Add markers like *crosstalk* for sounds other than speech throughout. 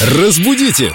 Разбудите!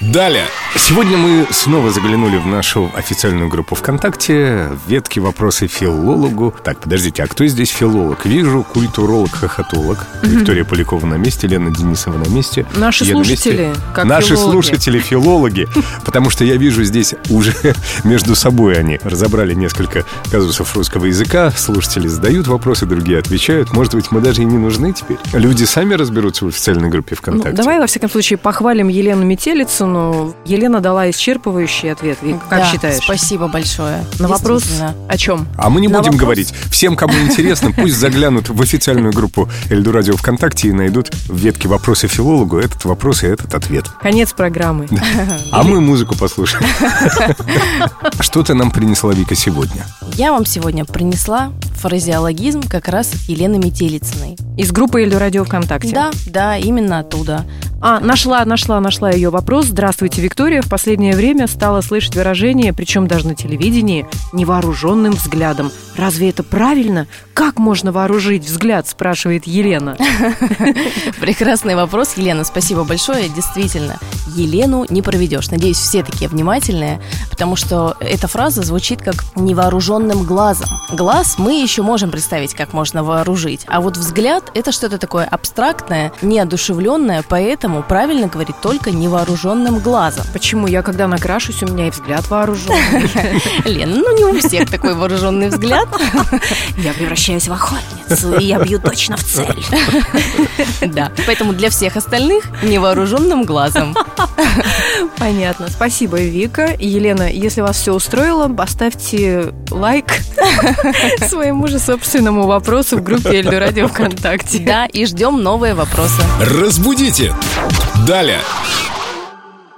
Далее! Сегодня мы снова заглянули в нашу официальную группу ВКонтакте Ветки вопросы филологу Так, подождите, а кто здесь филолог? Вижу культуролог-хохотолог Виктория Полякова на месте, Лена Денисова на месте Наши Я на месте. слушатели, как Наши филологи. слушатели филологи Потому что я вижу здесь уже *laughs* между собой они Разобрали несколько казусов русского языка Слушатели задают вопросы, другие отвечают Может быть, мы даже и не нужны теперь Люди сами разберутся в официальной группе Ну, ВКонтакте давай, во всяком случае, похвалим Елену Метелицыну. Елена дала исчерпывающий ответ. Вик, как Да, считаешь? Спасибо большое. На вопрос о чем? А мы не На будем вопрос- говорить. Всем, кому интересно, пусть заглянут в официальную группу Эльду Радио ВКонтакте и найдут в ветке «Вопросы филологу» этот вопрос и этот ответ. Конец программы. А мы музыку послушаем. *laughs* Что ты нам принесла, Вика, сегодня? Я вам сегодня принесла фразеологизм как раз Елены Метелицыной. Из группы Эльду Радио ВКонтакте. Да, да, именно оттуда. А, нашла, нашла, нашла ее вопрос. Здравствуйте, Виктория. В последнее время стала слышать выражение, причем даже на телевидении, невооруженным взглядом. Разве это правильно? Как можно вооружить взгляд, спрашивает Елена. *laughs* Прекрасный вопрос, Елена, спасибо большое. Действительно, Елену не проведешь. Надеюсь, все такие внимательные, потому что эта фраза звучит как невооруженным глазом. Глаз мы еще можем представить, как можно вооружить, а вот взгляд это что-то такое абстрактное, неодушевленное, поэтому правильно говорить только невооруженным глазом. Почему я, когда накрашусь, у меня и взгляд вооруженный? *laughs* Лена, ну не у всех такой вооруженный взгляд. Я превращаюсь в охотницу, и я бью точно в цель. *laughs* Да, поэтому для всех остальных невооруженным глазом. *laughs* Понятно. Спасибо, Вика. Елена, если вас все устроило, поставьте лайк *laughs* своему же собственному вопросу в группе Эльду Радио ВКонтакте. Да, и ждем новые вопросы. Разбудите! Далее!